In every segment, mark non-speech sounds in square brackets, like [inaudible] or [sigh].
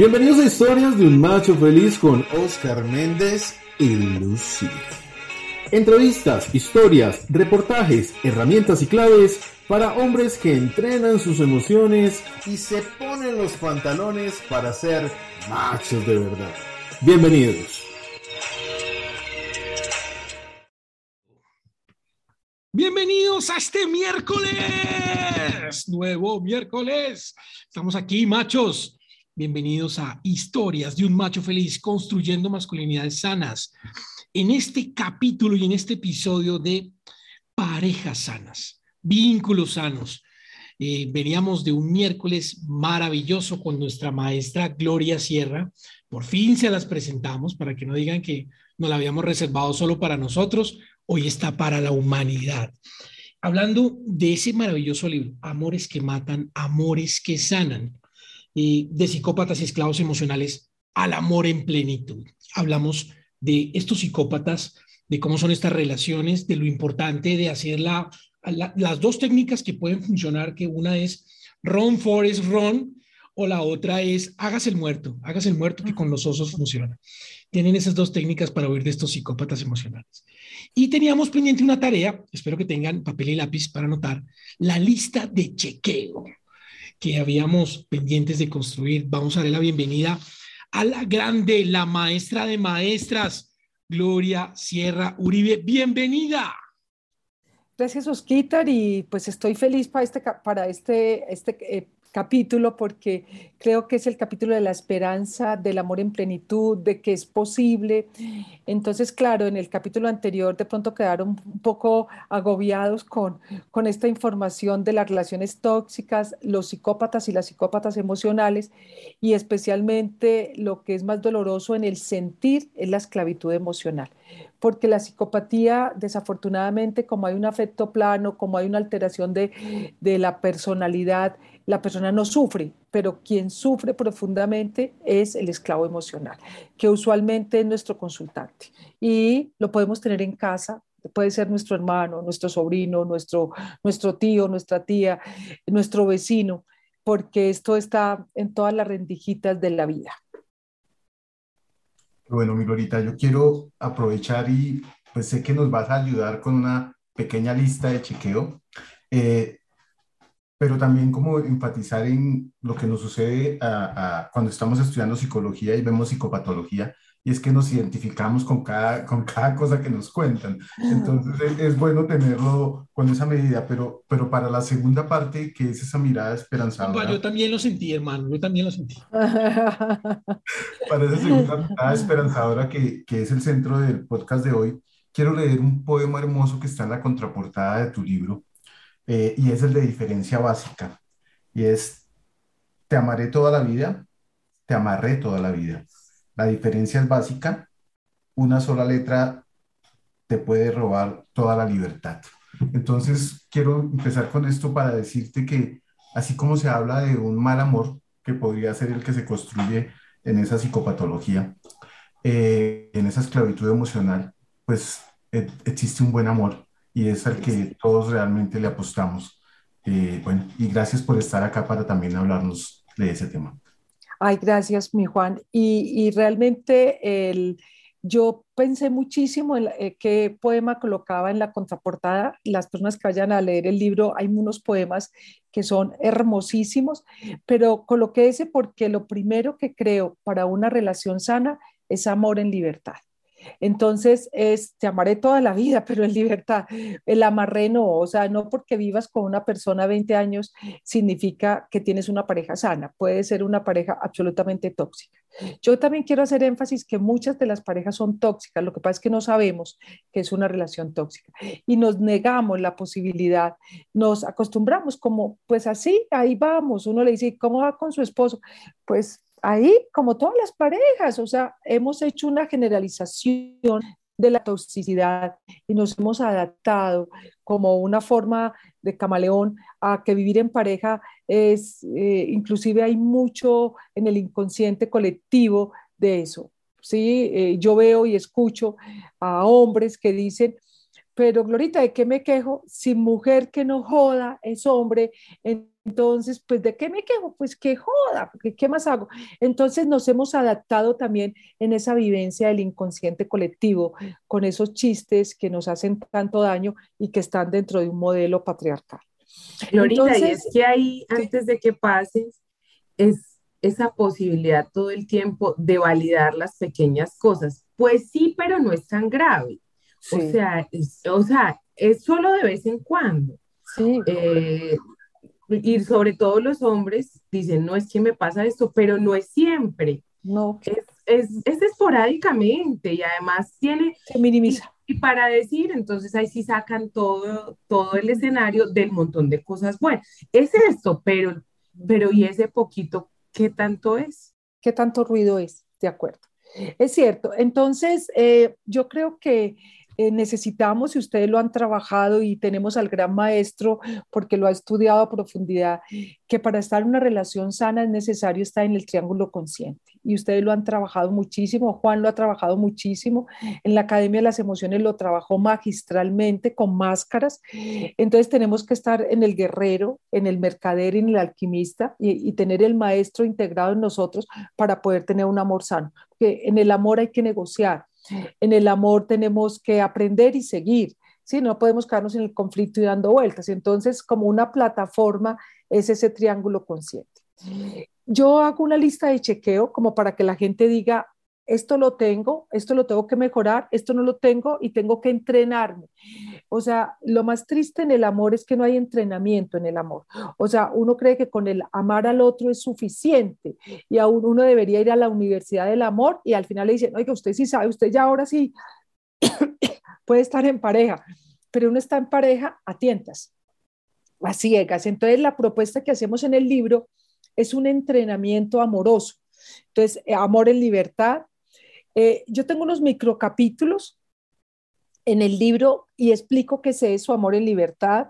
Bienvenidos a Historias de un Macho Feliz con Oscar Méndez y Lucy. Entrevistas, historias, reportajes, herramientas y claves para hombres que entrenan sus emociones y se ponen los pantalones para ser machos de verdad. Bienvenidos. Bienvenidos a este miércoles, nuevo miércoles. Estamos aquí, machos. Bienvenidos a Historias de un macho feliz construyendo masculinidades sanas. En este capítulo y en este episodio de parejas sanas, vínculos sanos. Eh, veníamos de un miércoles maravilloso con nuestra maestra Gloria Sierra. Por fin se las presentamos para que no digan que nos la habíamos reservado solo para nosotros hoy está para la humanidad. Hablando de ese maravilloso libro, Amores que matan, amores que sanan, de psicópatas y esclavos emocionales al amor en plenitud. Hablamos de estos psicópatas, de cómo son estas relaciones, de lo importante de hacer las dos técnicas que pueden funcionar, que una es Ron Forest Ron o la otra es hágase el muerto, hágase el muerto que con los osos funciona. Tienen esas dos técnicas para huir de estos psicópatas emocionales. Y teníamos pendiente una tarea, espero que tengan papel y lápiz para anotar, la lista de chequeo que habíamos pendientes de construir. Vamos a darle la bienvenida a la grande, la maestra de maestras, Gloria Sierra Uribe. Bienvenida. Gracias, Osquitar, y pues estoy feliz para este, para este, este eh, capítulo porque creo que es el capítulo de la esperanza, del amor en plenitud, de que es posible. Entonces, claro, en el capítulo anterior de pronto quedaron un poco agobiados con, con esta información de las relaciones tóxicas, los psicópatas y las psicópatas emocionales y especialmente lo que es más doloroso en el sentir es la esclavitud emocional porque la psicopatía, desafortunadamente, como hay un afecto plano, como hay una alteración de, de, la personalidad, la persona no sufre, pero quien sufre profundamente es el esclavo emocional, que usualmente es nuestro consultante. Y lo podemos tener en casa, puede ser nuestro hermano, nuestro sobrino, nuestro, nuestro tío, nuestra tía, nuestro vecino, porque esto está en todas las rendijitas de la vida. Bueno, mi Glorita, yo quiero aprovechar y pues sé que nos vas a ayudar con una pequeña lista de chequeo, eh, pero también como enfatizar en lo que nos sucede cuando estamos estudiando psicología y vemos psicopatología, y es que nos identificamos con cada, con cada cosa que nos cuentan. Entonces es, bueno tenerlo con esa medida, pero, pero para la segunda parte, que es esa mirada esperanzadora. yo también lo sentí, hermano, yo también lo sentí. [laughs] para esa segunda mirada esperanzadora, que, que es el centro del podcast de hoy, quiero leer un poema hermoso que está en la contraportada de tu libro, eh, y es el de diferencia básica, y es, te amaré toda la vida, te amarré toda la vida la diferencia es básica. Una sola letra te puede robar toda la libertad. Entonces, quiero empezar con esto para decirte que así como se habla de un mal amor, que podría ser el que se construye en esa psicopatología, eh, en esa esclavitud emocional, pues e, existe un buen amor y es al que todos realmente le apostamos. Eh, bueno, y gracias por estar acá para también hablarnos de ese tema. Ay, gracias, mi Juan. Y, realmente el, yo pensé muchísimo en eh, qué poema colocaba en la contraportada. Las personas que vayan a leer el libro, hay unos poemas que son hermosísimos, pero coloqué ese porque lo primero que creo para una relación sana es amor en libertad. Entonces, es, te amaré toda la vida, [laughs] pero en libertad. El amarre no, o sea, no porque vivas con una persona 20 años significa que tienes una pareja sana, puede ser una pareja absolutamente tóxica. Yo también quiero hacer énfasis que muchas de las parejas son tóxicas, lo que pasa es que no sabemos que es una relación tóxica y nos negamos la posibilidad, nos acostumbramos como, pues así, ahí vamos, uno le dice, ¿cómo va con su esposo? Pues ahí, como todas las parejas, o sea, hemos hecho una generalización de la toxicidad y nos hemos adaptado como una forma de camaleón a que vivir en pareja es, eh, inclusive hay mucho en el inconsciente colectivo de eso. Sí, eh, yo veo y escucho a hombres que dicen, pero Glorita, ¿de qué me quejo? Si mujer que no joda es hombre, entonces, pues ¿de qué me quejo? Pues que joda, porque ¿qué más hago? Entonces nos hemos adaptado también en esa vivencia del inconsciente colectivo, con esos chistes que nos hacen tanto daño y que están dentro de un modelo patriarcal. Glorita, y es que ahí, antes de que pases, es esa posibilidad todo el tiempo de validar las pequeñas cosas. Pues sí, pero no es tan grave. O, sea, es, o sea, es solo de vez en cuando. Sí. Eh, y sobre todo los hombres dicen, no es que me pasa esto, pero no es siempre. No. Es, es, es esporádicamente y además tiene... Se minimiza. Y, para decir, entonces ahí sí sacan todo, todo el escenario del montón de cosas buenas. Es esto, pero, pero ¿y ese poquito qué tanto es? ¿Qué tanto ruido es? De acuerdo. Es cierto. Entonces, eh, yo creo que eh, necesitamos, y ustedes lo han trabajado y tenemos al gran maestro porque lo ha estudiado a profundidad, que para estar en una relación sana es necesario estar en el triángulo consciente. Y ustedes lo han trabajado muchísimo, Juan lo ha trabajado muchísimo, en la Academia de las Emociones lo trabajó magistralmente con máscaras. Entonces tenemos que estar en el guerrero, en el mercader en el alquimista y, y tener el maestro integrado en nosotros para poder tener un amor sano. Porque en el amor hay que negociar, en el amor tenemos que aprender y seguir, ¿sí? No podemos quedarnos en el conflicto y dando vueltas. Entonces, como una plataforma es ese triángulo consciente. Yo hago una lista de chequeo como para que la gente diga, esto lo tengo, esto lo tengo que mejorar, esto no lo tengo y tengo que entrenarme. O sea, lo más triste en el amor es que no hay entrenamiento en el amor. O sea, uno cree que con el amar al otro es suficiente y aún uno debería ir a la universidad del amor y al final le dicen, oiga, usted sí sabe, usted ya ahora sí [coughs] puede estar en pareja, pero uno está en pareja a tientas, a ciegas. Entonces, la propuesta que hacemos en el libro es un entrenamiento amoroso. Entonces, amor en libertad, eh, yo tengo unos microcapítulos en el libro y explico qué es eso, amor en libertad.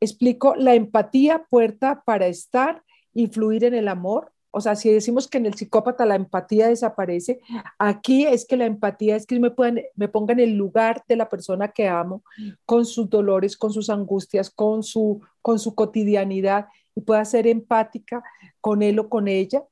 Explico la empatía, puerta para estar y fluir en el amor. O sea, si decimos que en el psicópata la empatía desaparece, aquí es que la empatía es que me, ponga en el lugar de la persona que amo, con sus dolores, con sus angustias, con su, con su cotidianidad y pueda ser empática con él o con ella.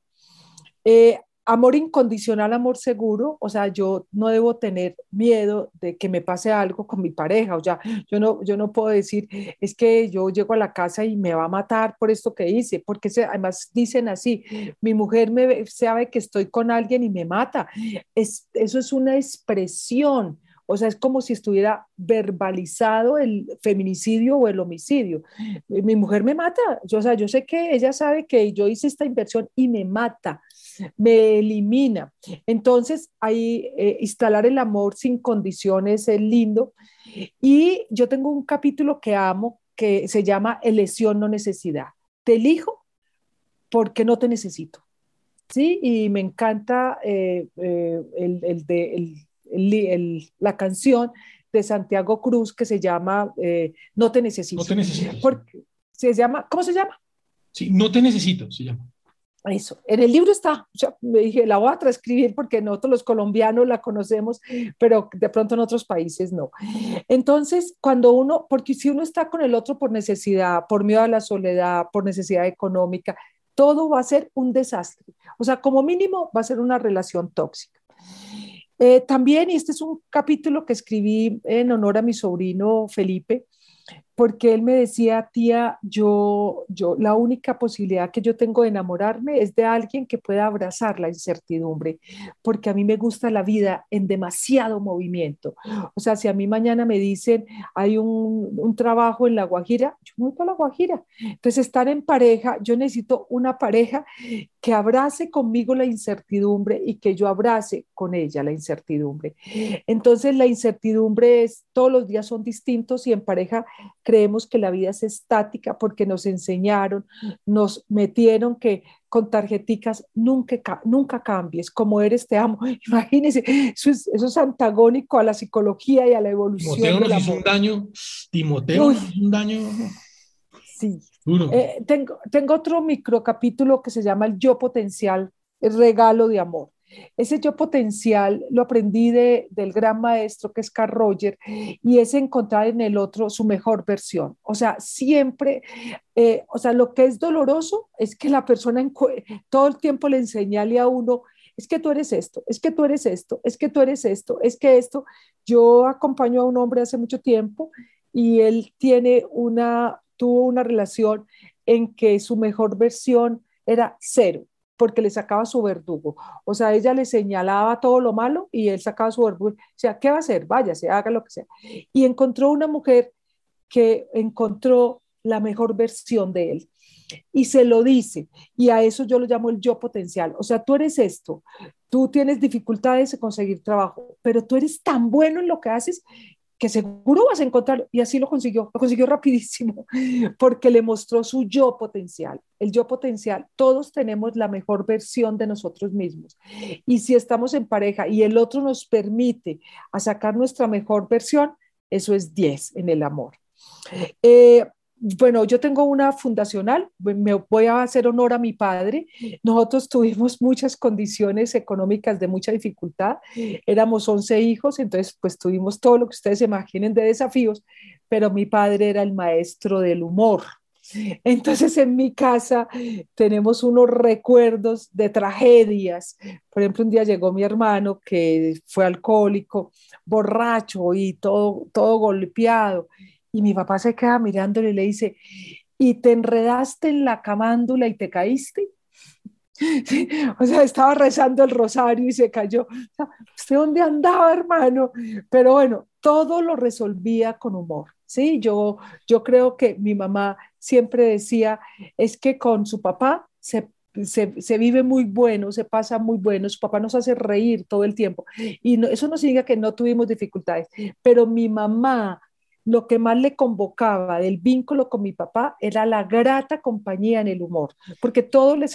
Eh, amor incondicional, amor seguro, o sea, yo no debo tener miedo de que me pase algo con mi pareja, o sea, yo no, yo no puedo decir, es que yo llego a la casa y me va a matar por esto que hice, porque además dicen así, mi mujer me sabe que estoy con alguien y me mata, es, eso es una expresión, o sea, es como si estuviera verbalizado el feminicidio o el homicidio. Mi mujer me mata, o sea, yo sé que ella sabe que yo hice esta inversión y me mata me elimina. Entonces, ahí eh, instalar el amor sin condiciones es lindo. Y yo tengo un capítulo que amo que se llama Elección no necesidad. Te elijo porque no te necesito. Sí, y me encanta eh, eh, el, de, la canción de Santiago Cruz que se llama No te necesito. No te necesito. Porque se llama, ¿cómo se llama? Sí, no te necesito, se llama. Eso, en el libro está, me dije, la voy a transcribir porque nosotros los colombianos la conocemos, pero de pronto en otros países no. Entonces, cuando uno, porque si uno está con el otro por necesidad, por miedo a la soledad, por necesidad económica, todo va a ser un desastre. O sea, como mínimo va a ser una relación tóxica. Eh, también, y este es un capítulo que escribí en honor a mi sobrino Felipe, porque él me decía, tía, yo, yo, la única posibilidad que yo tengo de enamorarme es de alguien que pueda abrazar la incertidumbre, porque a mí me gusta la vida en demasiado movimiento. O sea, si a mí mañana me dicen, hay un, un trabajo en La Guajira, yo me voy para La Guajira. Entonces, estar en pareja, yo necesito una pareja que abrace conmigo la incertidumbre y que yo abrace con ella la incertidumbre. Entonces, la incertidumbre es, todos los días son distintos y en pareja creemos que la vida es estática porque nos enseñaron, nos metieron que con tarjeticas nunca, nunca cambies, como eres te amo. [laughs] Imagínense, eso es, eso es antagónico a la psicología y a la evolución. Timoteo nos hizo un daño, Timoteo un daño. Sí. Eh, tengo, tengo otro microcapítulo que se llama El yo potencial, el regalo de amor. Ese yo potencial lo aprendí de, del gran maestro que es Carl Roger y es encontrar en el otro su mejor versión. O sea, siempre, eh, o sea, lo que es doloroso es que la persona todo el tiempo le enseñale a uno, es que tú eres esto, es que tú eres esto, es que tú eres esto, es que esto. Yo acompaño a un hombre hace mucho tiempo y él tiene una, tuvo una relación en que su mejor versión era cero porque le sacaba su verdugo. O sea, ella le señalaba todo lo malo y él sacaba su verdugo. O sea, ¿qué va a hacer? Váyase, haga lo que sea. Y encontró una mujer que encontró la mejor versión de él. Y se lo dice. Y a eso yo lo llamo el yo potencial. O sea, tú eres esto. Tú tienes dificultades de conseguir trabajo, pero tú eres tan bueno en lo que haces que seguro vas a encontrar, y así lo consiguió, lo consiguió rapidísimo, [laughs] porque le mostró su yo potencial. El yo potencial, todos tenemos la mejor versión de nosotros mismos. Y si estamos en pareja y el otro nos permite a sacar nuestra mejor versión, eso es 10 en el amor. Eh, bueno, yo tengo una fundacional, me voy a hacer honor a mi padre. Nosotros tuvimos muchas condiciones económicas de mucha dificultad. Éramos 11 hijos, entonces pues tuvimos todo lo que ustedes imaginen de desafíos, pero mi padre era el maestro del humor. Entonces en mi casa tenemos unos recuerdos de tragedias. Por ejemplo, un día llegó mi hermano que fue alcohólico, borracho y todo, todo golpeado y mi papá se queda mirándole y le dice, ¿y te enredaste en la camándula y te caíste? [laughs] o sea, estaba rezando el rosario y se cayó. ¿Usted dónde andaba, hermano? Pero bueno, todo lo resolvía con humor. Sí, yo, yo creo que mi mamá siempre decía, es que con su papá se, se, vive muy bueno, se pasa muy bueno, su papá nos hace reír todo el tiempo. Y eso no significa que no tuvimos dificultades, pero mi mamá lo que más le convocaba del vínculo con mi papá era la grata compañía en el humor, porque todo les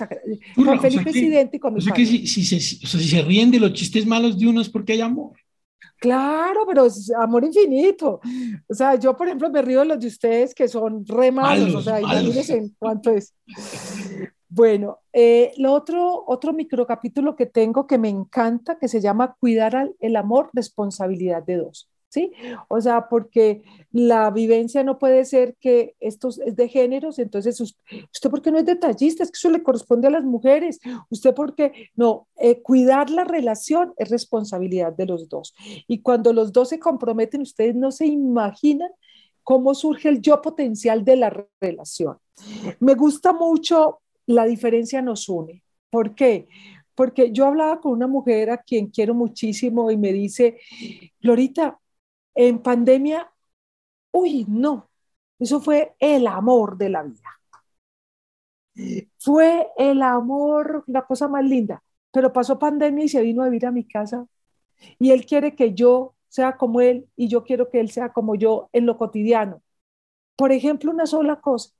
Juan Felipe es idéntico a mi o que si, se, si se ríen de los chistes malos de uno es porque hay amor. Claro, pero es amor infinito. O sea, yo, por ejemplo, me río de los de ustedes que son re malos, o sea, imagínense en cuánto es. Bueno, eh, lo otro, otro microcapítulo que tengo que me encanta, que se llama Cuidar el amor, responsabilidad de dos. ¿Sí? O sea, porque la vivencia no puede ser que esto es de géneros, entonces usted, ¿por qué no es detallista? Es que eso le corresponde a las mujeres. Usted por qué no, eh, cuidar la relación es responsabilidad de los dos. Y cuando los dos se comprometen, ustedes no se imaginan cómo surge el yo potencial de la relación. Me gusta mucho la diferencia nos une. ¿Por qué? Porque yo hablaba con una mujer a quien quiero muchísimo y me dice, Glorita, en pandemia, uy, no, eso fue el amor de la vida. Fue el amor, la cosa más linda, pero pasó pandemia y se vino a vivir a mi casa y él quiere que yo sea como él y yo quiero que él sea como yo en lo cotidiano. Por ejemplo, una sola cosa,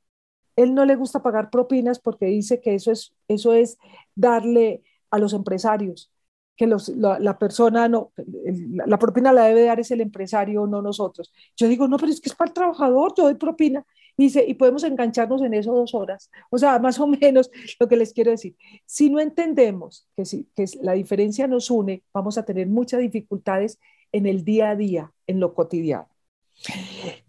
él no le gusta pagar propinas porque dice que eso es, eso es darle a los empresarios que los, la, persona no, la, propina la debe dar es el empresario, no nosotros. Yo digo, no, pero es que es para el trabajador, yo doy propina. Y, y podemos engancharnos en eso dos horas. O sea, más o menos [laughs] lo que les quiero decir. Si no entendemos que, si, que la diferencia nos une, vamos a tener muchas dificultades en el día a día, en lo cotidiano.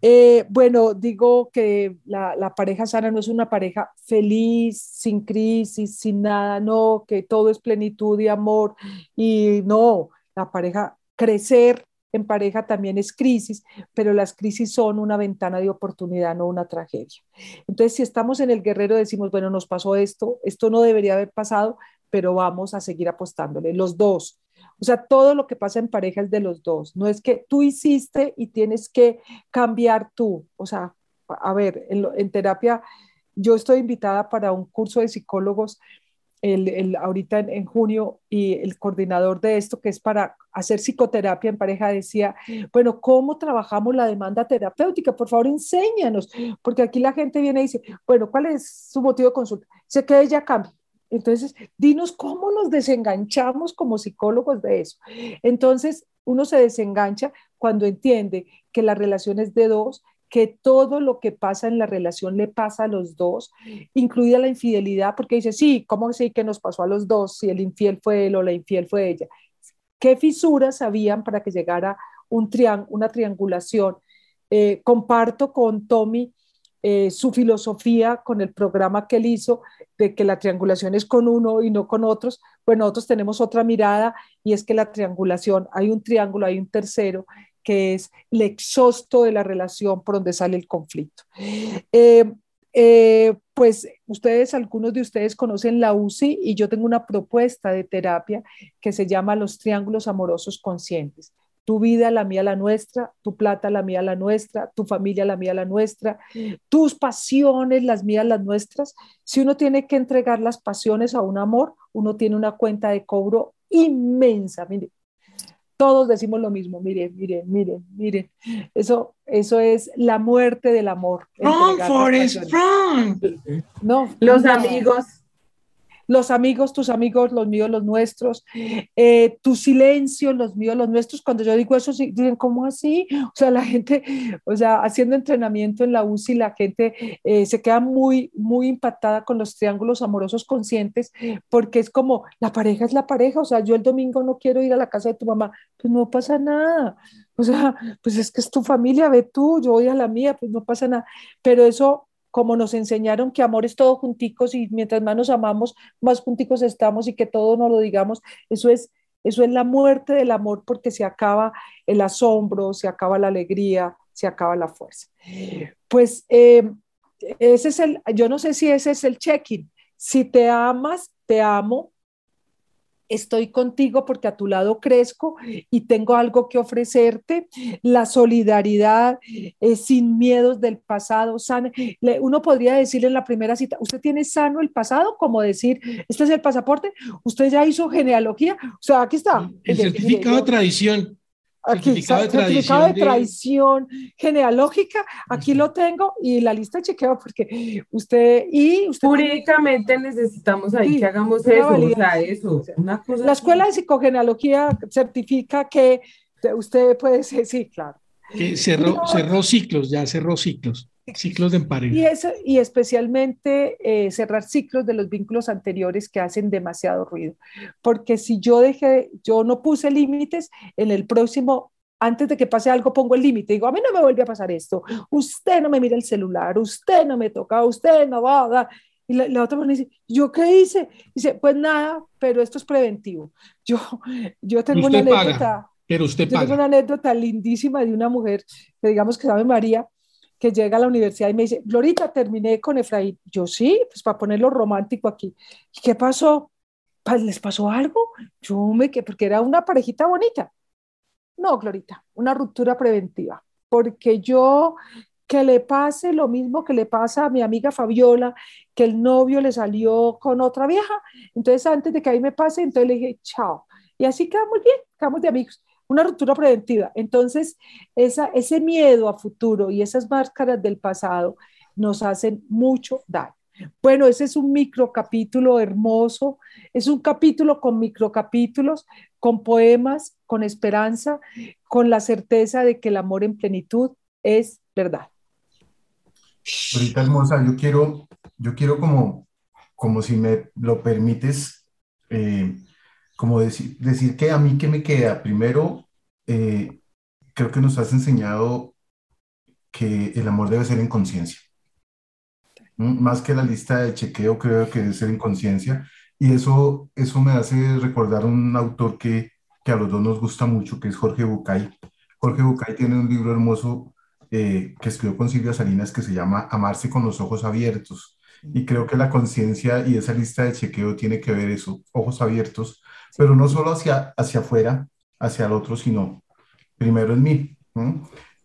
Eh, bueno, digo que la, pareja sana no es una pareja feliz, sin crisis, sin nada, no, que todo es plenitud y amor. Y no, la pareja, crecer en pareja también es crisis, pero las crisis son una ventana de oportunidad, no una tragedia. Entonces, si estamos en el guerrero, decimos, bueno, nos pasó esto, esto no debería haber pasado, pero vamos a seguir apostándole. Los dos, o sea, todo lo que pasa en pareja es de los dos. No es que tú hiciste y tienes que cambiar tú. O sea, a ver, en, terapia, yo estoy invitada para un curso de psicólogos el, ahorita en, junio y el coordinador de esto, que es para hacer psicoterapia en pareja, decía, bueno, ¿cómo trabajamos la demanda terapéutica? Por favor, enséñanos, porque aquí la gente viene y dice, bueno, ¿cuál es su motivo de consulta? Sé que ella cambia. Entonces, dinos cómo nos desenganchamos como psicólogos de eso. Entonces, uno se desengancha cuando entiende que la relación es de dos, que todo lo que pasa en la relación le pasa a los dos, incluida la infidelidad, porque dice, sí, ¿cómo sí que nos pasó a los dos si el infiel fue él o la infiel fue ella? ¿Qué fisuras habían para que llegara un una triangulación? Eh, comparto con Tommy eh, su filosofía con el programa que él hizo de que la triangulación es con uno y no con otros. Bueno, nosotros tenemos otra mirada y es que la triangulación, hay un triángulo, hay un tercero que es el exhausto de la relación por donde sale el conflicto. Eh, eh, pues ustedes, algunos de ustedes conocen la UCI y yo tengo una propuesta de terapia que se llama los triángulos amorosos conscientes tu vida, la mía, la nuestra, tu plata, la mía, la nuestra, tu familia, la mía, la nuestra, tus pasiones, las mías, las nuestras. Si uno tiene que entregar las pasiones a un amor, uno tiene una cuenta de cobro inmensa. Mire, todos decimos lo mismo, miren, miren, miren, miren. Eso, eso es la muerte del amor. Run, Forrest, run. No, los amigos los amigos, tus amigos, los míos, los nuestros, eh, tu silencio, los míos, los nuestros. Cuando yo digo eso, dicen, ¿cómo así? O sea, la gente, o sea, haciendo entrenamiento en la UCI, la gente eh, se queda muy, muy impactada con los triángulos amorosos conscientes, porque es como, la pareja es la pareja, o sea, yo el domingo no quiero ir a la casa de tu mamá, pues no pasa nada. O sea, pues es que es tu familia, ve tú, yo voy a la mía, pues no pasa nada. Pero eso como nos enseñaron que amor es todo junticos y mientras más nos amamos, más junticos estamos y que todo nos lo digamos, eso es, eso es la muerte del amor porque se acaba el asombro, se acaba la alegría, se acaba la fuerza. Pues eh, ese es el, yo no sé si ese es el check-in. Si te amas, te amo, estoy contigo porque a tu lado crezco y tengo algo que ofrecerte, la solidaridad eh, sin miedos del pasado, sano. uno podría decirle en la primera cita, usted tiene sano el pasado, como decir, este es el pasaporte, usted ya hizo genealogía, o sea, aquí está. El certificado de tradición. Aquí certificado, de, certificado de traición genealógica, aquí lo tengo y la lista de chequeo porque usted y usted jurídicamente necesitamos ahí que hagamos eso, o sea, eso, una cosa La escuela de psicogenealogía certifica que usted puede ser, sí, claro. Que cerró, cerró ciclos, ya cerró ciclos. Ciclos de emparejo. Y, eso, y especialmente eh, cerrar ciclos de los vínculos anteriores que hacen demasiado ruido. Porque si yo dejé, yo no puse límites, en el próximo, antes de que pase algo, pongo el límite. Digo, a mí no me vuelve a pasar esto. Usted no me mira el celular, usted no me toca, usted no va a dar. Y la, otra persona dice, ¿yo qué hice? Dice, pues nada, pero esto es preventivo. [laughs] Yo, yo tengo una anécdota. pero usted yo tengo una anécdota lindísima de una mujer que digamos que sabe María, que llega a la universidad y me dice, Glorita, terminé con Efraín. Yo sí, pues para ponerlo romántico aquí. ¿Y qué pasó? ¿Les pasó algo? Yo me que porque era una parejita bonita. No, Glorita, una ruptura preventiva. Porque yo que le pase lo mismo que le pasa a mi amiga Fabiola, que el novio le salió con otra vieja. Entonces, antes de que ahí me pase, entonces le dije, chao. Y así quedamos bien, quedamos de amigos una ruptura preventiva. Entonces, esa, ese miedo a futuro y esas máscaras del pasado nos hacen mucho daño. Bueno, ese es un microcapítulo hermoso, es un capítulo con microcapítulos, con poemas, con esperanza, con la certeza de que el amor en plenitud es verdad. Ahorita hermosa, yo quiero, yo quiero como, como si me lo permites, eh, como decir, decir que a mí que me queda, primero, eh, creo que nos has enseñado que el amor debe ser en conciencia. Más que la lista de chequeo, creo que debe ser en conciencia. Y eso, eso me hace recordar un autor que, que a los dos nos gusta mucho, que es Jorge Bucay. Jorge Bucay tiene un libro hermoso eh, que escribió con Silvia Salinas que se llama Amarse con los ojos abiertos. Y creo que la conciencia y esa lista de chequeo tiene que ver eso, ojos abiertos pero no solo hacia, hacia afuera, hacia el otro, sino primero en mí.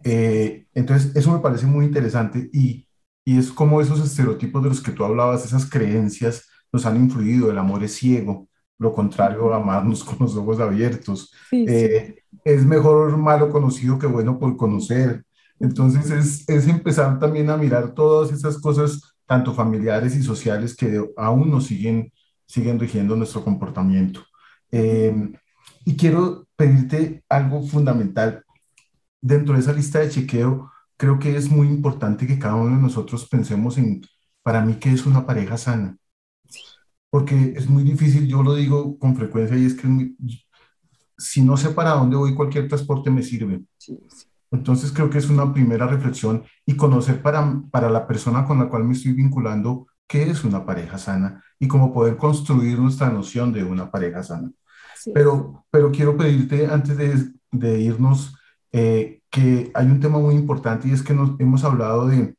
Eh, entonces, eso me parece muy interesante y, y es como esos estereotipos de los que tú hablabas, esas creencias nos han influido, el amor es ciego, lo contrario, amarnos [laughs] con los ojos abiertos. Eh, es mejor malo conocido que bueno por conocer. Entonces es, es, empezar también a mirar todas esas cosas, tanto familiares y sociales, que aún nos siguen, siguen rigiendo nuestro comportamiento. Em, y quiero pedirte algo fundamental. Dentro de esa lista de chequeo, creo que es muy importante que cada uno de nosotros pensemos en, para mí, qué es una pareja sana. Porque es muy difícil, yo lo digo con frecuencia y es que si no sé para dónde voy, cualquier transporte me sirve. Entonces creo que es una primera reflexión y conocer para, para la persona con la cual me estoy vinculando qué es una pareja sana y cómo poder construir nuestra noción de una pareja sana. Pero, pero quiero pedirte antes de, de irnos eh, que hay un tema muy importante y es que nos, hemos hablado de,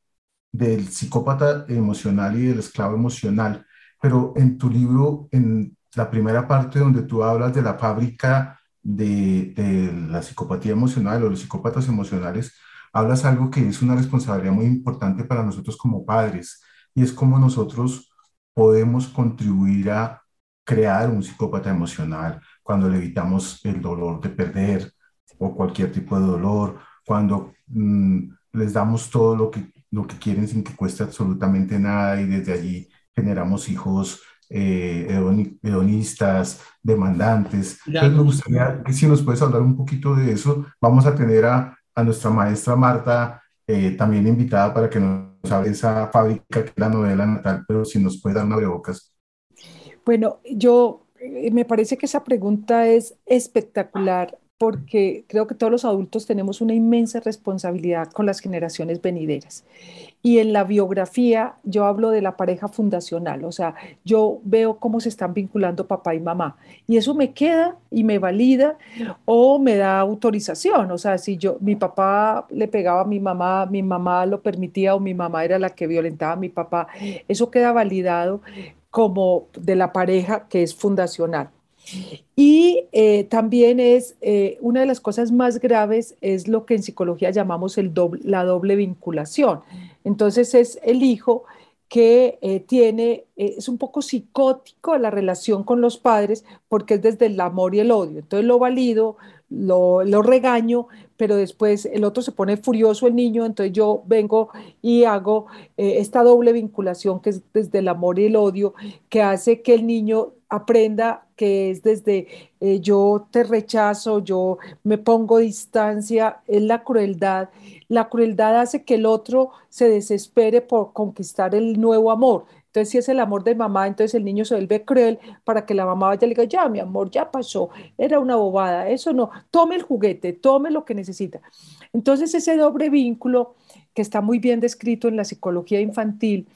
del psicópata emocional y del esclavo emocional, pero en tu libro, en la primera parte donde tú hablas de la fábrica de, de la psicopatía emocional o los psicópatas emocionales, hablas algo que es una responsabilidad muy importante para nosotros como padres y es cómo nosotros podemos contribuir a crear un psicópata emocional cuando le evitamos el dolor de perder, o cualquier tipo de dolor, cuando mm, les damos todo lo que, lo que quieren sin que cueste absolutamente nada y desde allí generamos hijos eh, hedonistas, demandantes. Entonces me gustaría que si nos puedes hablar un poquito de eso. Vamos a tener a, a nuestra maestra Marta eh, también invitada para que nos hable esa fábrica que es la novela natal, pero si nos puede dar una abrebocas. Bueno, yo me parece que esa pregunta es espectacular porque creo que todos los adultos tenemos una inmensa responsabilidad con las generaciones venideras. Y en la biografía yo hablo de la pareja fundacional, o sea, yo veo cómo se están vinculando papá y mamá. Y eso me queda y me valida o me da autorización. O sea, si yo, mi papá le pegaba a mi mamá, mi mamá lo permitía o mi mamá era la que violentaba a mi papá, eso queda validado como de la pareja que es fundacional. Y eh, también es eh, una de las cosas más graves es lo que en psicología llamamos el la doble vinculación. Entonces es el hijo que eh, tiene, es un poco psicótico la relación con los padres porque es desde el amor y el odio. Entonces lo valido, lo, lo, regaño, pero después el otro se pone furioso, el niño, entonces yo vengo y hago esta doble vinculación que es desde el amor y el odio, que hace que el niño aprenda que es desde eh, yo te rechazo, yo me pongo distancia, es la crueldad. La crueldad hace que el otro se desespere por conquistar el nuevo amor. Entonces, si es el amor de mamá, entonces el niño se vuelve cruel para que la mamá vaya y le diga, ya, mi amor, ya pasó, era una bobada, eso no, tome el juguete, tome lo que necesita. Entonces, ese doble vínculo que está muy bien descrito en la psicología infantil,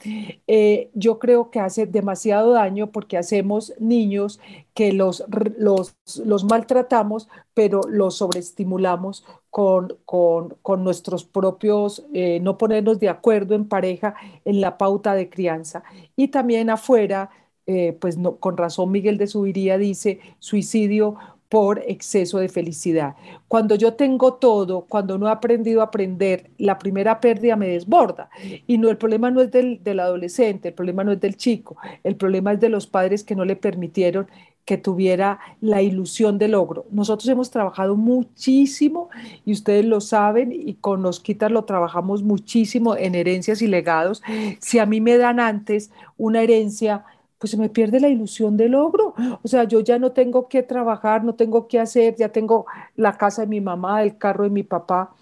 eh, yo creo que hace demasiado daño porque hacemos niños que los, los, maltratamos, pero los sobreestimulamos con, con, con nuestros propios, eh, no ponernos de acuerdo en pareja en la pauta de crianza. Y también afuera, eh, pues con razón Miguel de Subiría dice suicidio por exceso de felicidad. Cuando yo tengo todo, cuando no he aprendido a aprender, la primera pérdida me desborda. Y no, el problema no es del, del adolescente, el problema no es del chico, el problema es de los padres que no le permitieron que tuviera la ilusión de logro. Nosotros hemos trabajado muchísimo y ustedes lo saben y con los quitas lo trabajamos muchísimo en herencias y legados. Si a mí me dan antes una herencia pues se me pierde la ilusión del logro. O sea, yo ya no tengo que trabajar, no tengo que hacer, ya tengo la casa de mi mamá, el carro de mi papá.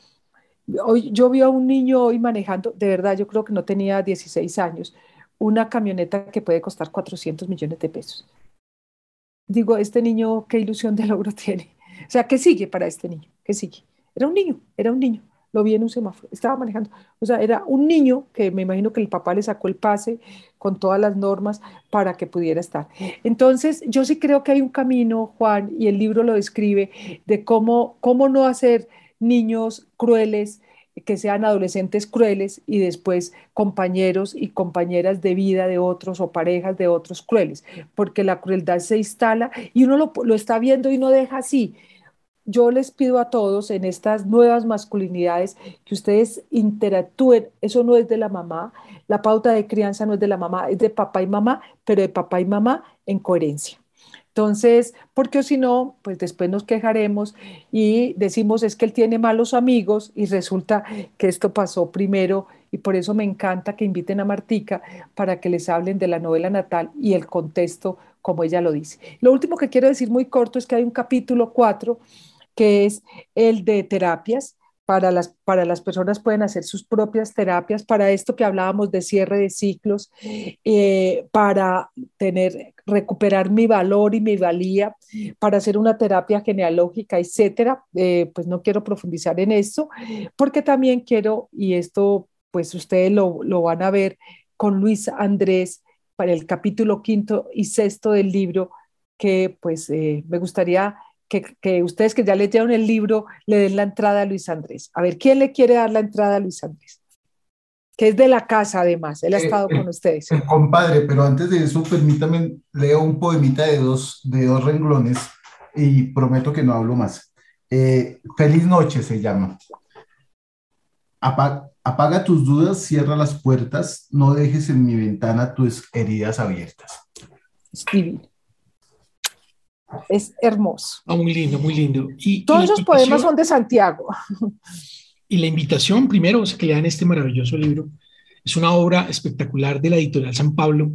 Hoy, yo vi a un niño hoy manejando, de verdad, yo creo que no tenía 16 años, una camioneta que puede costar 400 millones de pesos. Digo, este niño, ¿qué ilusión de logro [laughs] tiene? O sea, ¿qué sigue para este niño? ¿Qué sigue? Era un niño, era un niño lo vi en un semáforo, estaba manejando. O sea, era un niño que me imagino que el papá le sacó el pase con todas las normas para que pudiera estar. Entonces, yo sí creo que hay un camino, Juan, y el libro lo describe, de cómo, cómo no hacer niños crueles, que sean adolescentes crueles y después compañeros y compañeras de vida de otros o parejas de otros crueles, porque la crueldad se instala y uno lo, lo está viendo y no deja así yo les pido a todos en estas nuevas masculinidades que ustedes interactúen. Eso no es de la mamá, la pauta de crianza no es de la mamá, es de papá y mamá, pero de papá y mamá en coherencia. Entonces, porque si no, pues después nos quejaremos y decimos es que él tiene malos amigos y resulta que esto pasó primero y por eso me encanta que inviten a Martica para que les hablen de la novela natal y el contexto como ella lo dice. Lo último que quiero decir muy corto es que hay un capítulo 4 que es el de terapias para las, para las personas pueden hacer sus propias terapias, para esto que hablábamos de cierre de ciclos, eh, para tener, recuperar mi valor y mi valía, para hacer una terapia genealógica, etcétera. Eh, pues no quiero profundizar en esto, porque también quiero, y esto pues ustedes lo, lo van a ver con Luis Andrés para el capítulo quinto y sexto del libro, que pues eh, me gustaría que, ustedes que ya leyeron el libro le den la entrada a Luis Andrés. A ver, ¿quién le quiere dar la entrada a Luis Andrés? Que es de la casa además, él ha eh, estado con ustedes. compadre, pero antes de eso, permítame, leo un poemita de dos, de dos renglones y prometo que no hablo más. Eh, Feliz noche se llama. apaga tus dudas, cierra las puertas, no dejes en mi ventana tus heridas abiertas. Es hermoso. Ah, muy lindo, muy lindo. Y, Todos esos poemas son de Santiago. Y la invitación, primero, es que lean este maravilloso libro. Es una obra espectacular de la editorial San Pablo,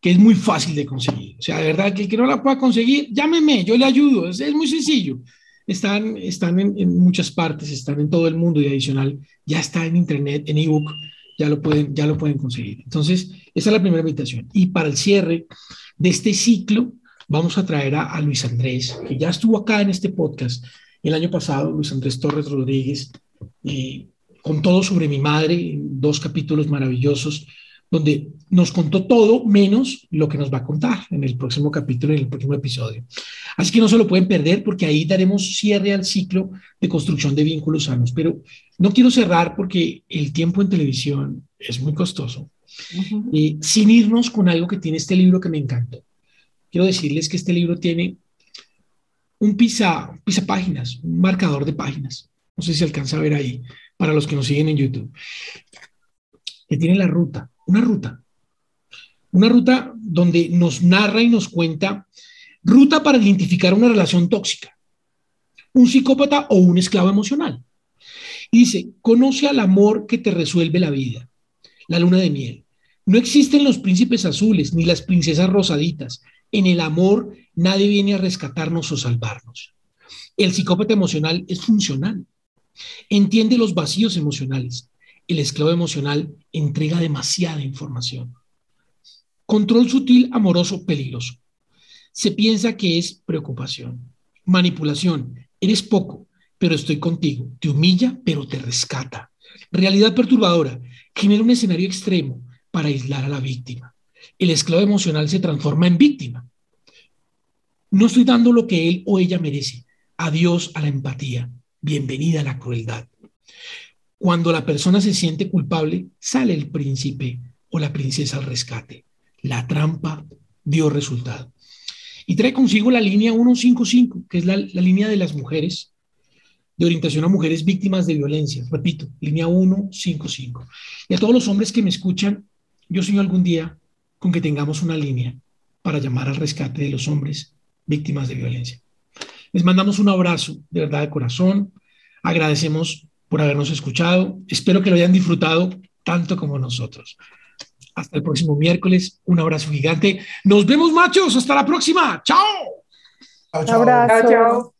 que es muy fácil de conseguir. O sea, de verdad, que el que no la pueda conseguir, llámeme, yo le ayudo. Es, muy sencillo. Están, están en, muchas partes, están en todo el mundo y adicional, ya está en internet, en ebook, ya lo pueden, ya lo pueden conseguir. Entonces, esa es la primera invitación. Y para el cierre de este ciclo, vamos a traer a, Luis Andrés, que ya estuvo acá en este podcast el año pasado, Luis Andrés Torres Rodríguez, eh, con todo sobre mi madre, dos capítulos maravillosos, donde nos contó todo menos lo que nos va a contar en el próximo capítulo, en el próximo episodio. Así que no se lo pueden perder porque ahí daremos cierre al ciclo de construcción de vínculos sanos. Pero no quiero cerrar porque el tiempo en televisión es muy costoso. y sin irnos con algo que tiene este libro que me encantó quiero decirles que este libro tiene un pisa, pisa páginas, un marcador de páginas. No sé si alcanza a ver ahí, para los que nos siguen en YouTube. Que tiene la ruta, una ruta. Una ruta donde nos narra y nos cuenta ruta para identificar una relación tóxica, un psicópata o un esclavo emocional. Y dice, conoce al amor que te resuelve la vida, la luna de miel. No existen los príncipes azules ni las princesas rosaditas, en el amor nadie viene a rescatarnos o salvarnos. El psicópata emocional es funcional. Entiende los vacíos emocionales. El esclavo emocional entrega demasiada información. Control sutil, amoroso, peligroso. Se piensa que es preocupación. Manipulación. Eres poco, pero estoy contigo. Te humilla, pero te rescata. Realidad perturbadora. Genera un escenario extremo para aislar a la víctima el esclavo emocional se transforma en víctima. No estoy dando lo que él o ella merece. Adiós a la empatía. Bienvenida a la crueldad. Cuando la persona se siente culpable, sale el príncipe o la princesa al rescate. La trampa dio resultado. Y trae consigo la línea 155, que es la, línea de las mujeres, de orientación a mujeres víctimas de violencia. Repito, línea 155. Y a todos los hombres que me escuchan, yo soy algún día con que tengamos una línea para llamar al rescate de los hombres víctimas de violencia. Les mandamos un abrazo de verdad de corazón. Agradecemos por habernos escuchado. Espero que lo hayan disfrutado tanto como nosotros. Hasta el próximo miércoles. Un abrazo gigante. Nos vemos, machos. Hasta la próxima. Chao. Chao. Abrazo.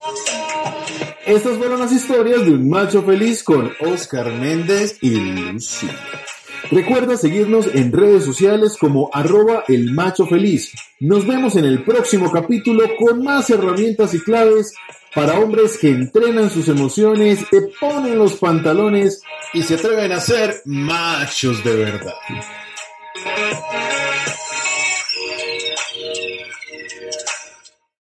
chao. Estas fueron las historias de un macho feliz con Oscar Méndez y Lucía. Recuerda seguirnos en redes sociales como arroba el macho feliz. Nos vemos en el próximo capítulo con más herramientas y claves para hombres que entrenan sus emociones, que ponen los pantalones y se atreven a ser machos de verdad.